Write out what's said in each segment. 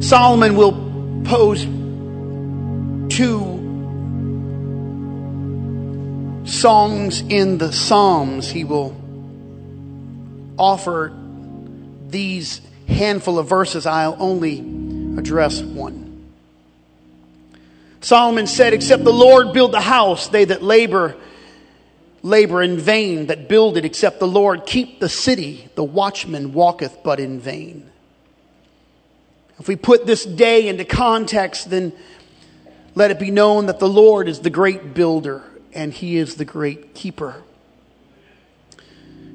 Solomon will pose two songs in the Psalms. He will offer these handful of verses. I'll only address one. Solomon said, Except the Lord build the house, they that labor, labor in vain that build it, except the Lord keep the city, the watchman walketh but in vain. If we put this day into context, then let it be known that the Lord is the great builder and he is the great keeper.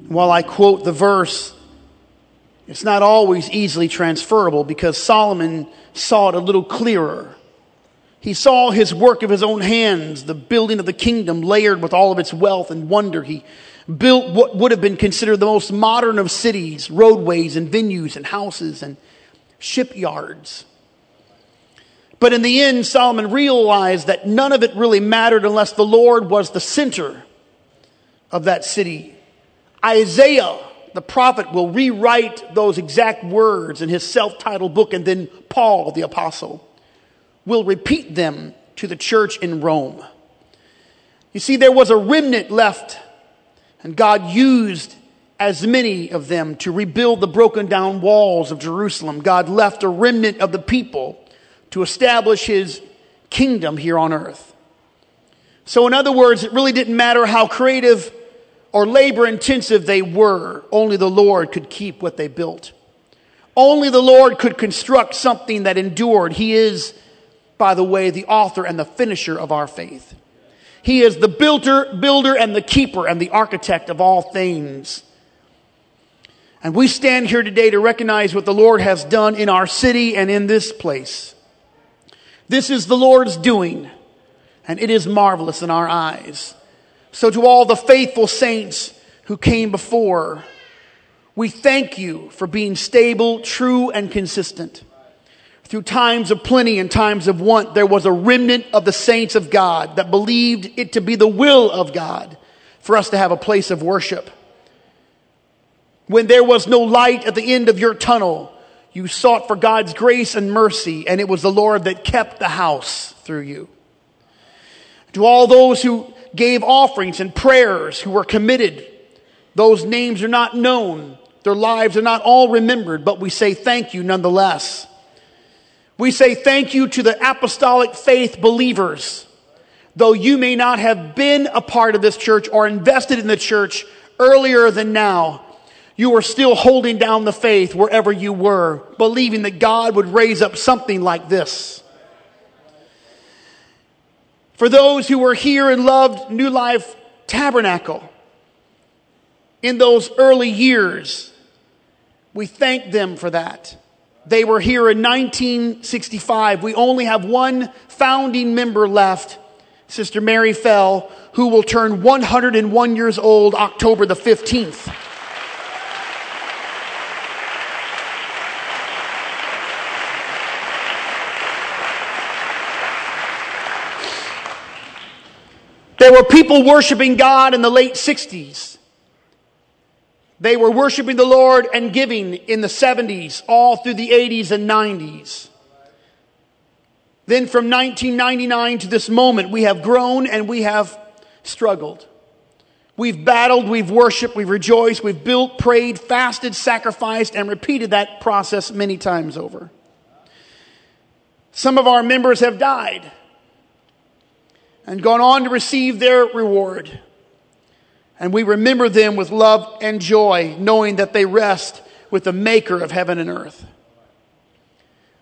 While I quote the verse, it's not always easily transferable because Solomon saw it a little clearer. He saw his work of his own hands, the building of the kingdom layered with all of its wealth and wonder. He built what would have been considered the most modern of cities, roadways and venues and houses and shipyards. But in the end, Solomon realized that none of it really mattered unless the Lord was the center of that city. Isaiah, the prophet, will rewrite those exact words in his self titled book, and then Paul, the apostle will repeat them to the church in Rome. You see, there was a remnant left, and God used as many of them to rebuild the broken down walls of Jerusalem. God left a remnant of the people to establish his kingdom here on earth. So, in other words, it really didn't matter how creative or labor intensive they were, only the Lord could keep what they built. Only the Lord could construct something that endured. He is by the way, the author and the finisher of our faith. He is the builder, builder and the keeper and the architect of all things. And we stand here today to recognize what the Lord has done in our city and in this place. This is the Lord's doing, and it is marvelous in our eyes. So to all the faithful saints who came before, we thank you for being stable, true, and consistent through times of plenty and times of want, there was a remnant of the saints of God that believed it to be the will of God for us to have a place of worship. When there was no light at the end of your tunnel, you sought for God's grace and mercy, and it was the Lord that kept the house through you. To all those who gave offerings and prayers, who were committed, those names are not known, their lives are not all remembered, but we say thank you nonetheless. We say thank you to the apostolic faith believers. Though you may not have been a part of this church or invested in the church earlier than now, you are still holding down the faith wherever you were, believing that God would raise up something like this. For those who were here and loved New Life Tabernacle in those early years, we thank them for that. They were here in 1965. We only have one founding member left, Sister Mary Fell, who will turn 101 years old October the 15th. There were people worshiping God in the late 60s. They were worshiping the Lord and giving in the 70s, all through the 80s and 90s. Then from 1999 to this moment, we have grown and we have struggled. We've battled, we've worshiped, we've rejoiced, we've built, prayed, fasted, sacrificed, and repeated that process many times over. Some of our members have died and gone on to receive their reward. And we remember them with love and joy, knowing that they rest with the maker of heaven and earth.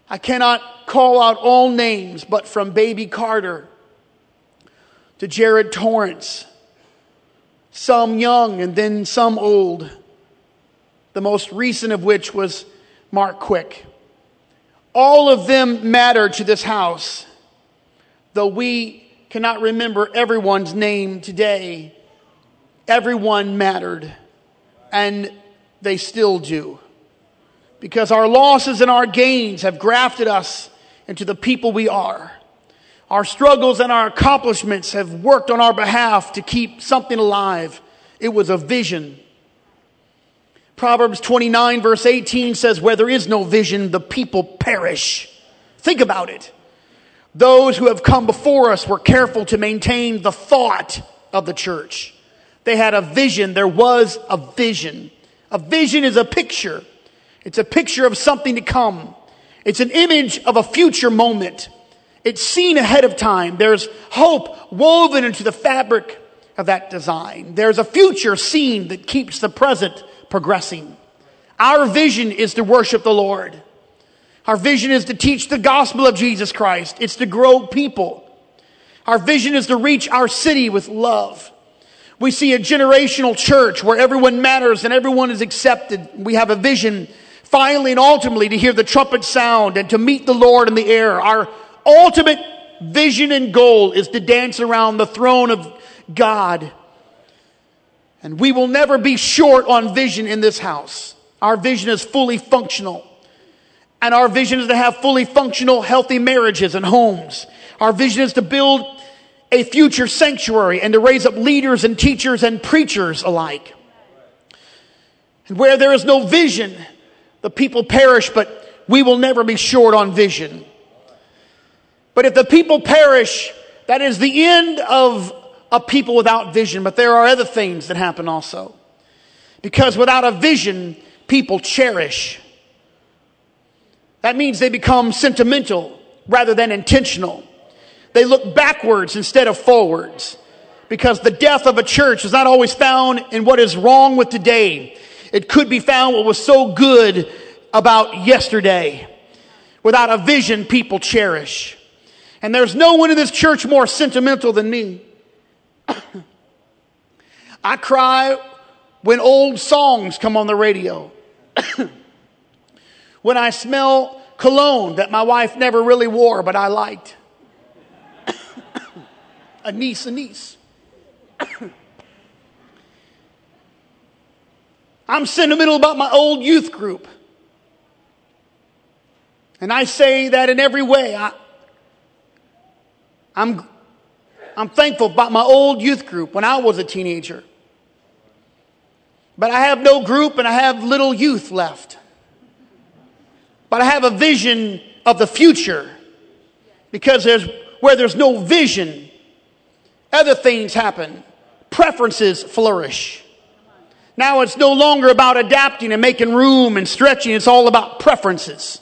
I cannot call out all names, but from baby Carter to Jared Torrance, some young and then some old, the most recent of which was Mark Quick. All of them matter to this house, though we cannot remember everyone's name today everyone mattered, and they still do. Because our losses and our gains have grafted us into the people we are. Our struggles and our accomplishments have worked on our behalf to keep something alive. It was a vision. Proverbs 29 verse 18 says, where there is no vision, the people perish. Think about it. Those who have come before us were careful to maintain the thought of the church. They had a vision. There was a vision. A vision is a picture. It's a picture of something to come. It's an image of a future moment. It's seen ahead of time. There's hope woven into the fabric of that design. There's a future seen that keeps the present progressing. Our vision is to worship the Lord. Our vision is to teach the gospel of Jesus Christ. It's to grow people. Our vision is to reach our city with love. We see a generational church where everyone matters and everyone is accepted. We have a vision finally and ultimately to hear the trumpet sound and to meet the Lord in the air. Our ultimate vision and goal is to dance around the throne of God. And we will never be short on vision in this house. Our vision is fully functional. And our vision is to have fully functional, healthy marriages and homes. Our vision is to build a future sanctuary and to raise up leaders and teachers and preachers alike. And where there is no vision, the people perish, but we will never be short on vision. But if the people perish, that is the end of a people without vision. But there are other things that happen also. Because without a vision, people cherish. That means they become sentimental rather than intentional. They look backwards instead of forwards. Because the death of a church is not always found in what is wrong with today. It could be found what was so good about yesterday. Without a vision, people cherish. And there's no one in this church more sentimental than me. I cry when old songs come on the radio. when I smell cologne that my wife never really wore, but I liked. a niece, a niece. I'm sentimental about my old youth group. And I say that in every way. I, I'm, I'm thankful about my old youth group when I was a teenager. But I have no group and I have little youth left. But I have a vision of the future because there's, where there's no vision, other things happen. Preferences flourish. Now it's no longer about adapting and making room and stretching. It's all about preferences.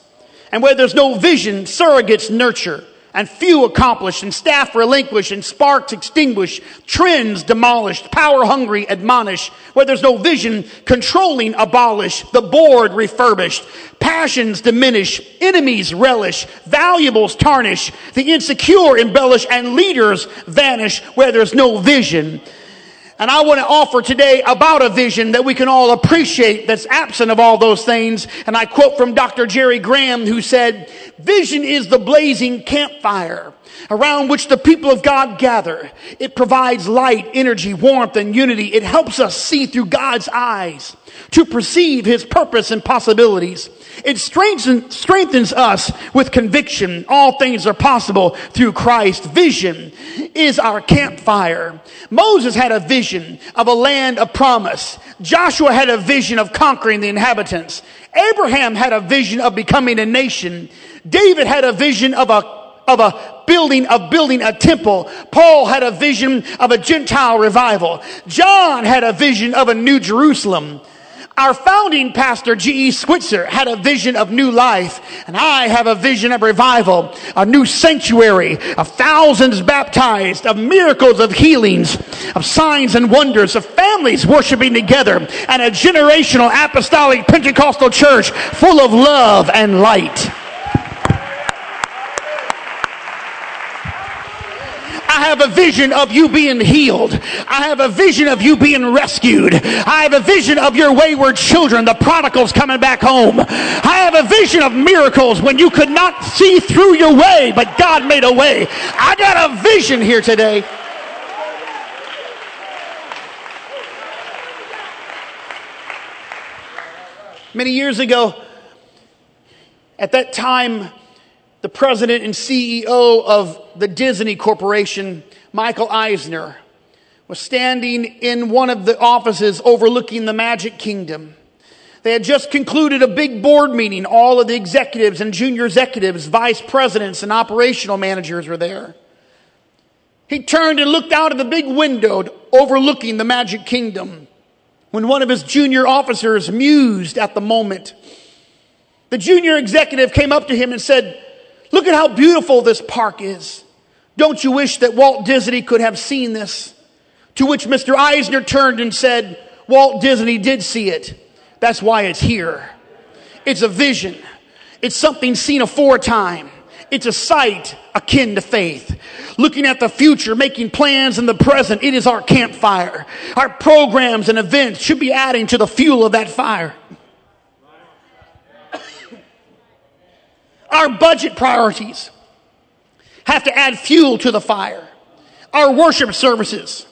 And where there's no vision, surrogates nurture and few accomplished, and staff relinquished, and sparks extinguished, trends demolished, power hungry admonish, where there's no vision, controlling abolish, the board refurbished, passions diminish, enemies relish, valuables tarnish, the insecure embellish, and leaders vanish. Where there's no vision. And I want to offer today about a vision that we can all appreciate that's absent of all those things. And I quote from Dr. Jerry Graham who said, vision is the blazing campfire around which the people of God gather. It provides light, energy, warmth, and unity. It helps us see through God's eyes to perceive his purpose and possibilities. It strengthens, strengthens us with conviction. All things are possible through Christ. Vision is our campfire. Moses had a vision of a land of promise. Joshua had a vision of conquering the inhabitants. Abraham had a vision of becoming a nation. David had a vision of a of a building of building a temple. Paul had a vision of a Gentile revival. John had a vision of a new Jerusalem. Our founding pastor, G.E. Switzer, had a vision of new life, and I have a vision of revival, a new sanctuary, of thousands baptized, of miracles, of healings, of signs and wonders, of families worshiping together, and a generational apostolic Pentecostal church full of love and light. I have a vision of you being healed. I have a vision of you being rescued. I have a vision of your wayward children, the prodigals coming back home. I have a vision of miracles when you could not see through your way, but God made a way. I got a vision here today. Many years ago, at that time, the president and CEO of the Disney Corporation, Michael Eisner, was standing in one of the offices overlooking the Magic Kingdom. They had just concluded a big board meeting. All of the executives and junior executives, vice presidents, and operational managers were there. He turned and looked out of the big window overlooking the magic kingdom when one of his junior officers mused at the moment. The junior executive came up to him and said, Look at how beautiful this park is. Don't you wish that Walt Disney could have seen this? To which Mr. Eisner turned and said, Walt Disney did see it. That's why it's here. It's a vision. It's something seen aforetime. It's a sight akin to faith. Looking at the future, making plans in the present, it is our campfire. Our programs and events should be adding to the fuel of that fire. Our budget priorities have to add fuel to the fire. Our worship services,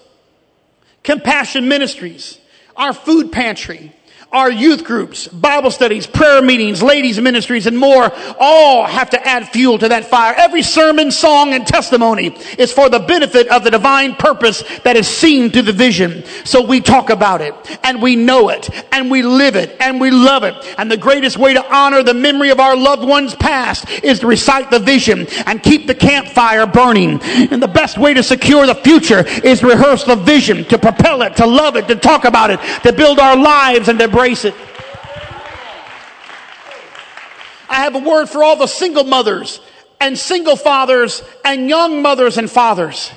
compassion ministries, our food pantry, our youth groups, Bible studies, prayer meetings, ladies ministries, and more all have to add fuel to that fire. Every sermon, song, and testimony is for the benefit of the divine purpose that is seen through the vision. So we talk about it, and we know it, and we live it, and we love it. And the greatest way to honor the memory of our loved ones past is to recite the vision and keep the campfire burning. And the best way to secure the future is rehearse the vision, to propel it, to love it, to talk about it, to build our lives, and to embrace it. I have a word for all the single mothers and single fathers and young mothers and fathers.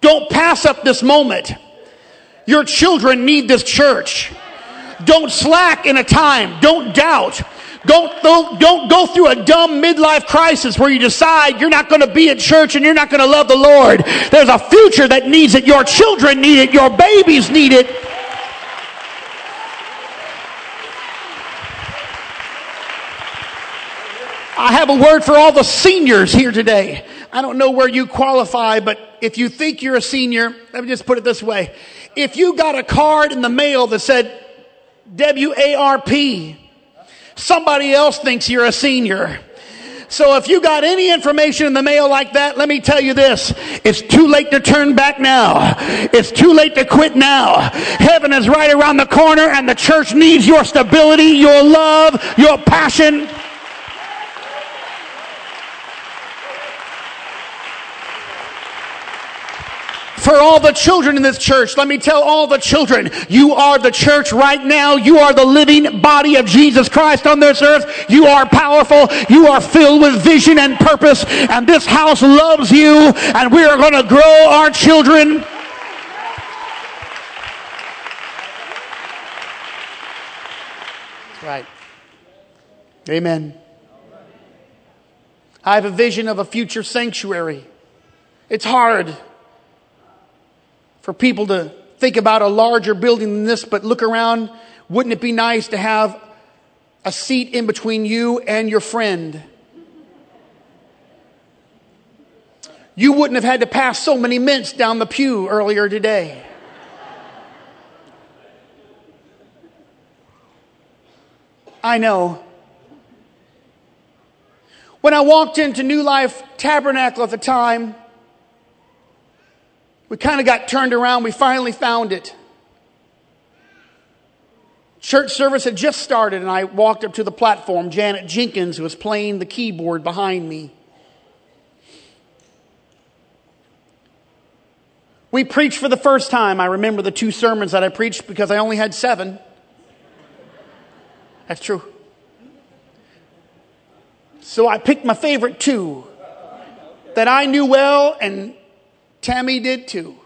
Don't pass up this moment. Your children need this church. Don't slack in a time. Don't doubt. Don't, don't, don't go through a dumb midlife crisis where you decide you're not going to be at church and you're not going to love the Lord. There's a future that needs it. Your children need it. Your babies need it. I have a word for all the seniors here today. I don't know where you qualify, but if you think you're a senior, let me just put it this way. If you got a card in the mail that said AARP, somebody else thinks you're a senior. So if you got any information in the mail like that, let me tell you this. It's too late to turn back now. It's too late to quit now. Heaven is right around the corner and the church needs your stability, your love, your passion. For all the children in this church. Let me tell all the children, you are the church right now. You are the living body of Jesus Christ on this earth. You are powerful. You are filled with vision and purpose. And this house loves you. And we are going to grow our children. Right. Amen. I have a vision of a future sanctuary. It's hard for people to think about a larger building than this, but look around. Wouldn't it be nice to have a seat in between you and your friend? You wouldn't have had to pass so many mints down the pew earlier today. I know. When I walked into New Life Tabernacle at the time, we kind of got turned around. We finally found it. Church service had just started, and I walked up to the platform. Janet Jenkins was playing the keyboard behind me. We preached for the first time. I remember the two sermons that I preached because I only had seven. That's true. So I picked my favorite two that I knew well and Tammy did too.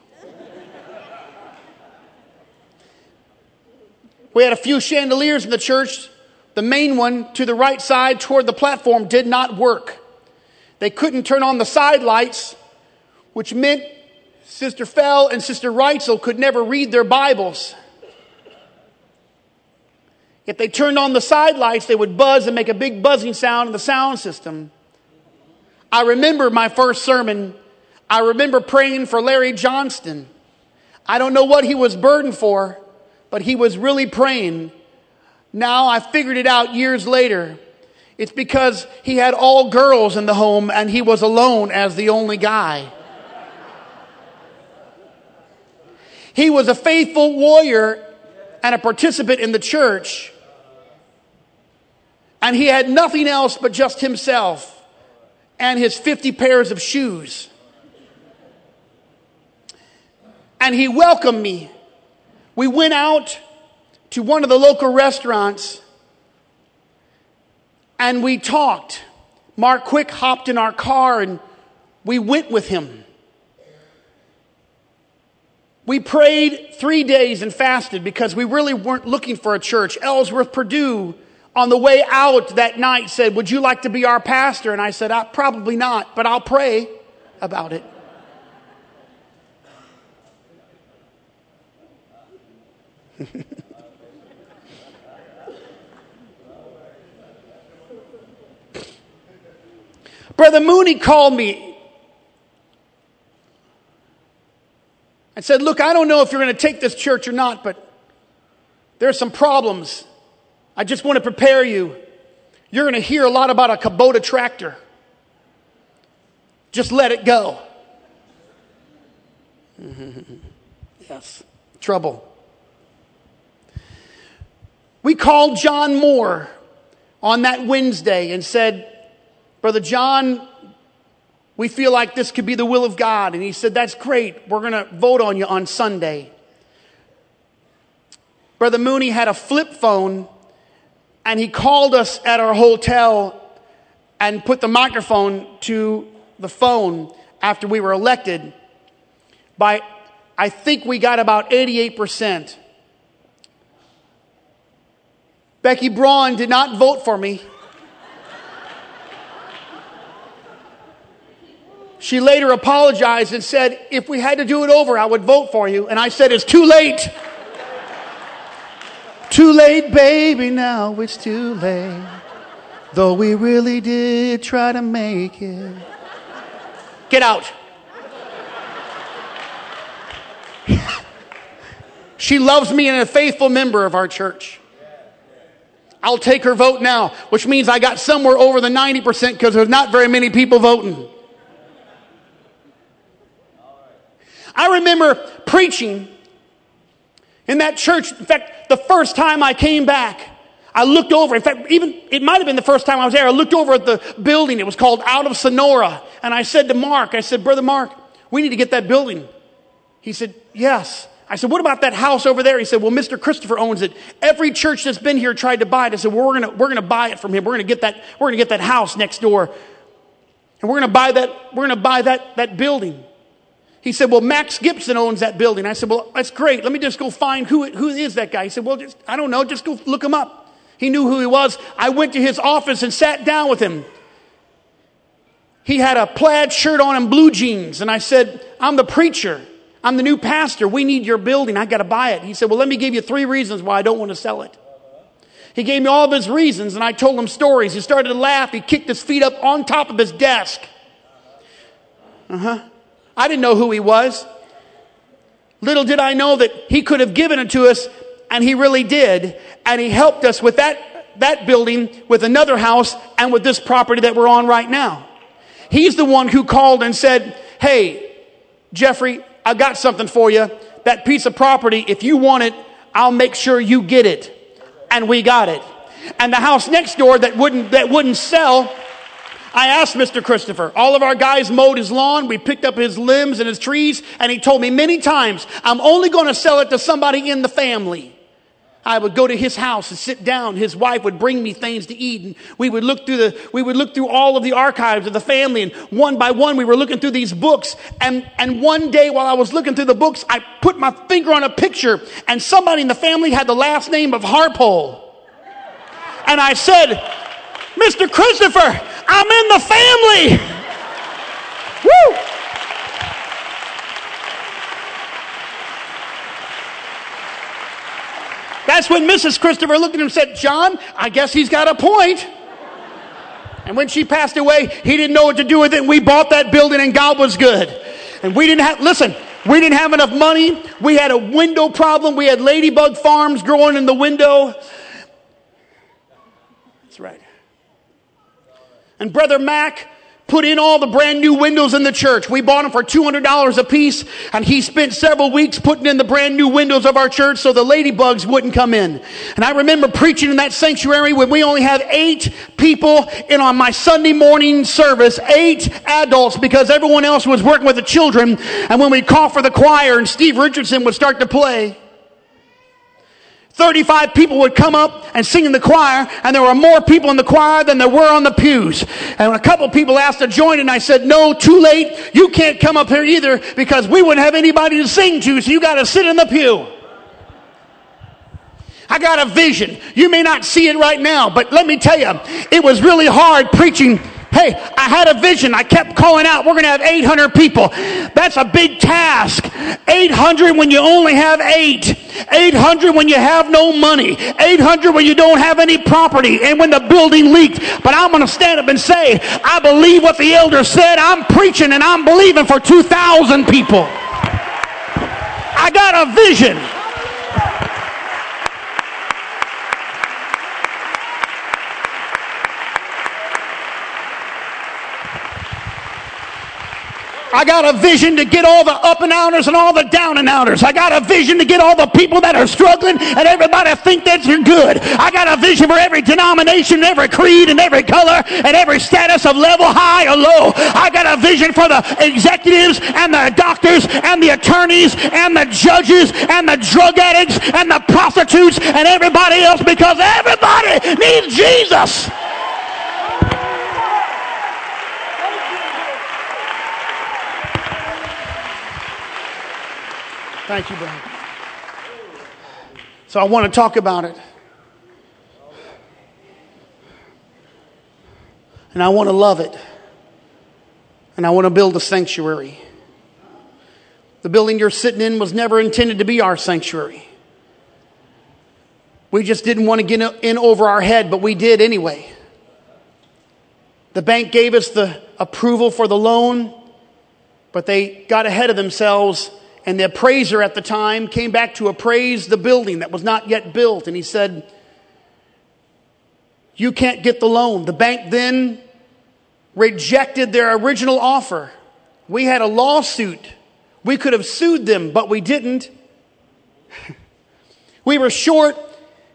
We had a few chandeliers in the church. The main one to the right side toward the platform did not work. They couldn't turn on the side lights, which meant Sister Fell and Sister Reitzel could never read their Bibles. If they turned on the side lights, they would buzz and make a big buzzing sound in the sound system. I remember my first sermon I remember praying for Larry Johnston. I don't know what he was burdened for, but he was really praying. Now I figured it out years later. It's because he had all girls in the home and he was alone as the only guy. He was a faithful warrior and a participant in the church, And he had nothing else but just himself and his 50 pairs of shoes. And he welcomed me. We went out to one of the local restaurants and we talked. Mark Quick hopped in our car and we went with him. We prayed three days and fasted because we really weren't looking for a church. Ellsworth Purdue, on the way out that night, said, Would you like to be our pastor? And I said, I, Probably not, but I'll pray about it. Brother Mooney called me and said, Look, I don't know if you're going to take this church or not, but there are some problems. I just want to prepare you. You're going to hear a lot about a Kubota tractor. Just let it go. yes, trouble. We called John Moore on that Wednesday and said, Brother John, we feel like this could be the will of God. And he said, That's great. We're going to vote on you on Sunday. Brother Mooney had a flip phone and he called us at our hotel and put the microphone to the phone after we were elected. By, I think we got about 88%. Becky Braun did not vote for me. She later apologized and said, if we had to do it over, I would vote for you. And I said, it's too late. too late, baby, now it's too late. Though we really did try to make it. Get out. she loves me and a faithful member of our church. I'll take her vote now, which means I got somewhere over the 90% because there's not very many people voting. I remember preaching in that church. In fact, the first time I came back, I looked over. In fact, even it might have been the first time I was there. I looked over at the building. It was called Out of Sonora. And I said to Mark, I said, Brother Mark, we need to get that building. He said, Yes. I said, What about that house over there? He said, Well, Mr. Christopher owns it. Every church that's been here tried to buy it. I said, Well, we're gonna we're gonna buy it from him. We're gonna get that, we're gonna get that house next door. And we're gonna buy that, we're gonna buy that, that building. He said, Well, Max Gibson owns that building. I said, Well, that's great. Let me just go find who, who is that guy. He said, Well, just, I don't know. Just go look him up. He knew who he was. I went to his office and sat down with him. He had a plaid shirt on and blue jeans. And I said, I'm the preacher. I'm the new pastor. We need your building. I got to buy it. He said, Well, let me give you three reasons why I don't want to sell it. He gave me all of his reasons, and I told him stories. He started to laugh. He kicked his feet up on top of his desk. Uh huh. I didn't know who he was. Little did I know that he could have given it to us, and he really did. And he helped us with that, that building, with another house, and with this property that we're on right now. He's the one who called and said, Hey, Jeffrey, I got something for you. That piece of property, if you want it, I'll make sure you get it. And we got it. And the house next door that wouldn't, that wouldn't sell, I asked Mr. Christopher. All of our guys mowed his lawn. We picked up his limbs and his trees. And he told me many times, I'm only going to sell it to somebody in the family. I would go to his house and sit down. His wife would bring me things to eat and we would look through the, we would look through all of the archives of the family and one by one we were looking through these books. And, and one day while I was looking through the books, I put my finger on a picture and somebody in the family had the last name of Harpole. And I said, Mr. Christopher, I'm in the family. That's when Mrs. Christopher looked at him and said, John, I guess he's got a point. And when she passed away, he didn't know what to do with it. And we bought that building and God was good. And we didn't have, listen, we didn't have enough money. We had a window problem. We had ladybug farms growing in the window. That's right. And Brother Mac put in all the brand new windows in the church. We bought them for $200 a piece and he spent several weeks putting in the brand new windows of our church so the ladybugs wouldn't come in. And I remember preaching in that sanctuary when we only had eight people in on my Sunday morning service, eight adults because everyone else was working with the children. And when we called for the choir and Steve Richardson would start to play, 35 people would come up and sing in the choir, and there were more people in the choir than there were on the pews. And when a couple people asked to join, and I said, No, too late. You can't come up here either because we wouldn't have anybody to sing to, so you got to sit in the pew. I got a vision. You may not see it right now, but let me tell you, it was really hard preaching Hey, I had a vision. I kept calling out, we're going to have 800 people. That's a big task. 800 when you only have eight. 800 when you have no money. 800 when you don't have any property and when the building leaked. But I'm going to stand up and say, I believe what the elder said. I'm preaching and I'm believing for 2,000 people. I got a vision. I got a vision to get all the up and outers and all the down and outers. I got a vision to get all the people that are struggling and everybody think that you're good. I got a vision for every denomination, every creed, and every color, and every status of level high or low. I got a vision for the executives and the doctors and the attorneys and the judges and the drug addicts and the prostitutes and everybody else because everybody needs Jesus. Thank you, brother. So I want to talk about it. And I want to love it. And I want to build a sanctuary. The building you're sitting in was never intended to be our sanctuary. We just didn't want to get in over our head, but we did anyway. The bank gave us the approval for the loan, but they got ahead of themselves and the appraiser at the time came back to appraise the building that was not yet built. And he said, You can't get the loan. The bank then rejected their original offer. We had a lawsuit. We could have sued them, but we didn't. we were short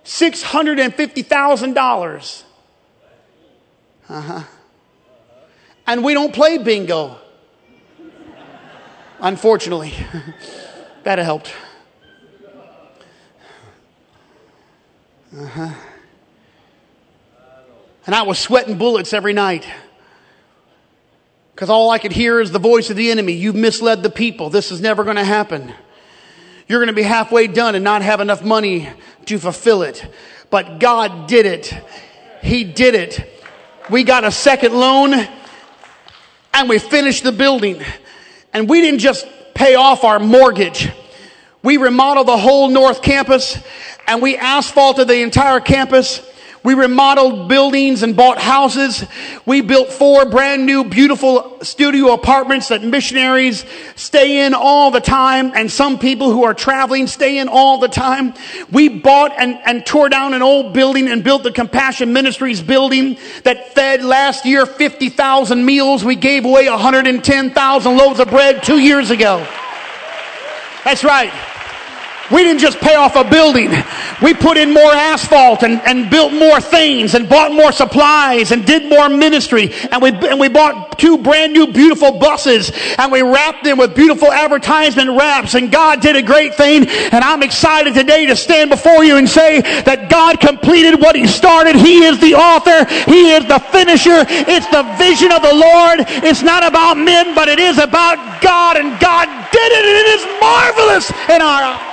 $650,000. Uh huh. And we don't play bingo unfortunately. that helped. Uh-huh. And I was sweating bullets every night. Because all I could hear is the voice of the enemy. You've misled the people. This is never going to happen. You're going to be halfway done and not have enough money to fulfill it. But God did it. He did it. We got a second loan and we finished the building. And we didn't just pay off our mortgage. We remodeled the whole North Campus and we asphalted the entire campus. We remodeled buildings and bought houses. We built four brand new, beautiful studio apartments that missionaries stay in all the time, and some people who are traveling stay in all the time. We bought and, and tore down an old building and built the Compassion Ministries building that fed last year 50,000 meals. We gave away 110,000 loaves of bread two years ago. That's right. We didn't just pay off a building. We put in more asphalt and, and built more things and bought more supplies and did more ministry. And we, and we bought two brand new beautiful buses and we wrapped them with beautiful advertisement wraps and God did a great thing. And I'm excited today to stand before you and say that God completed what he started. He is the author. He is the finisher. It's the vision of the Lord. It's not about men, but it is about God and God did it and it is marvelous in our eyes.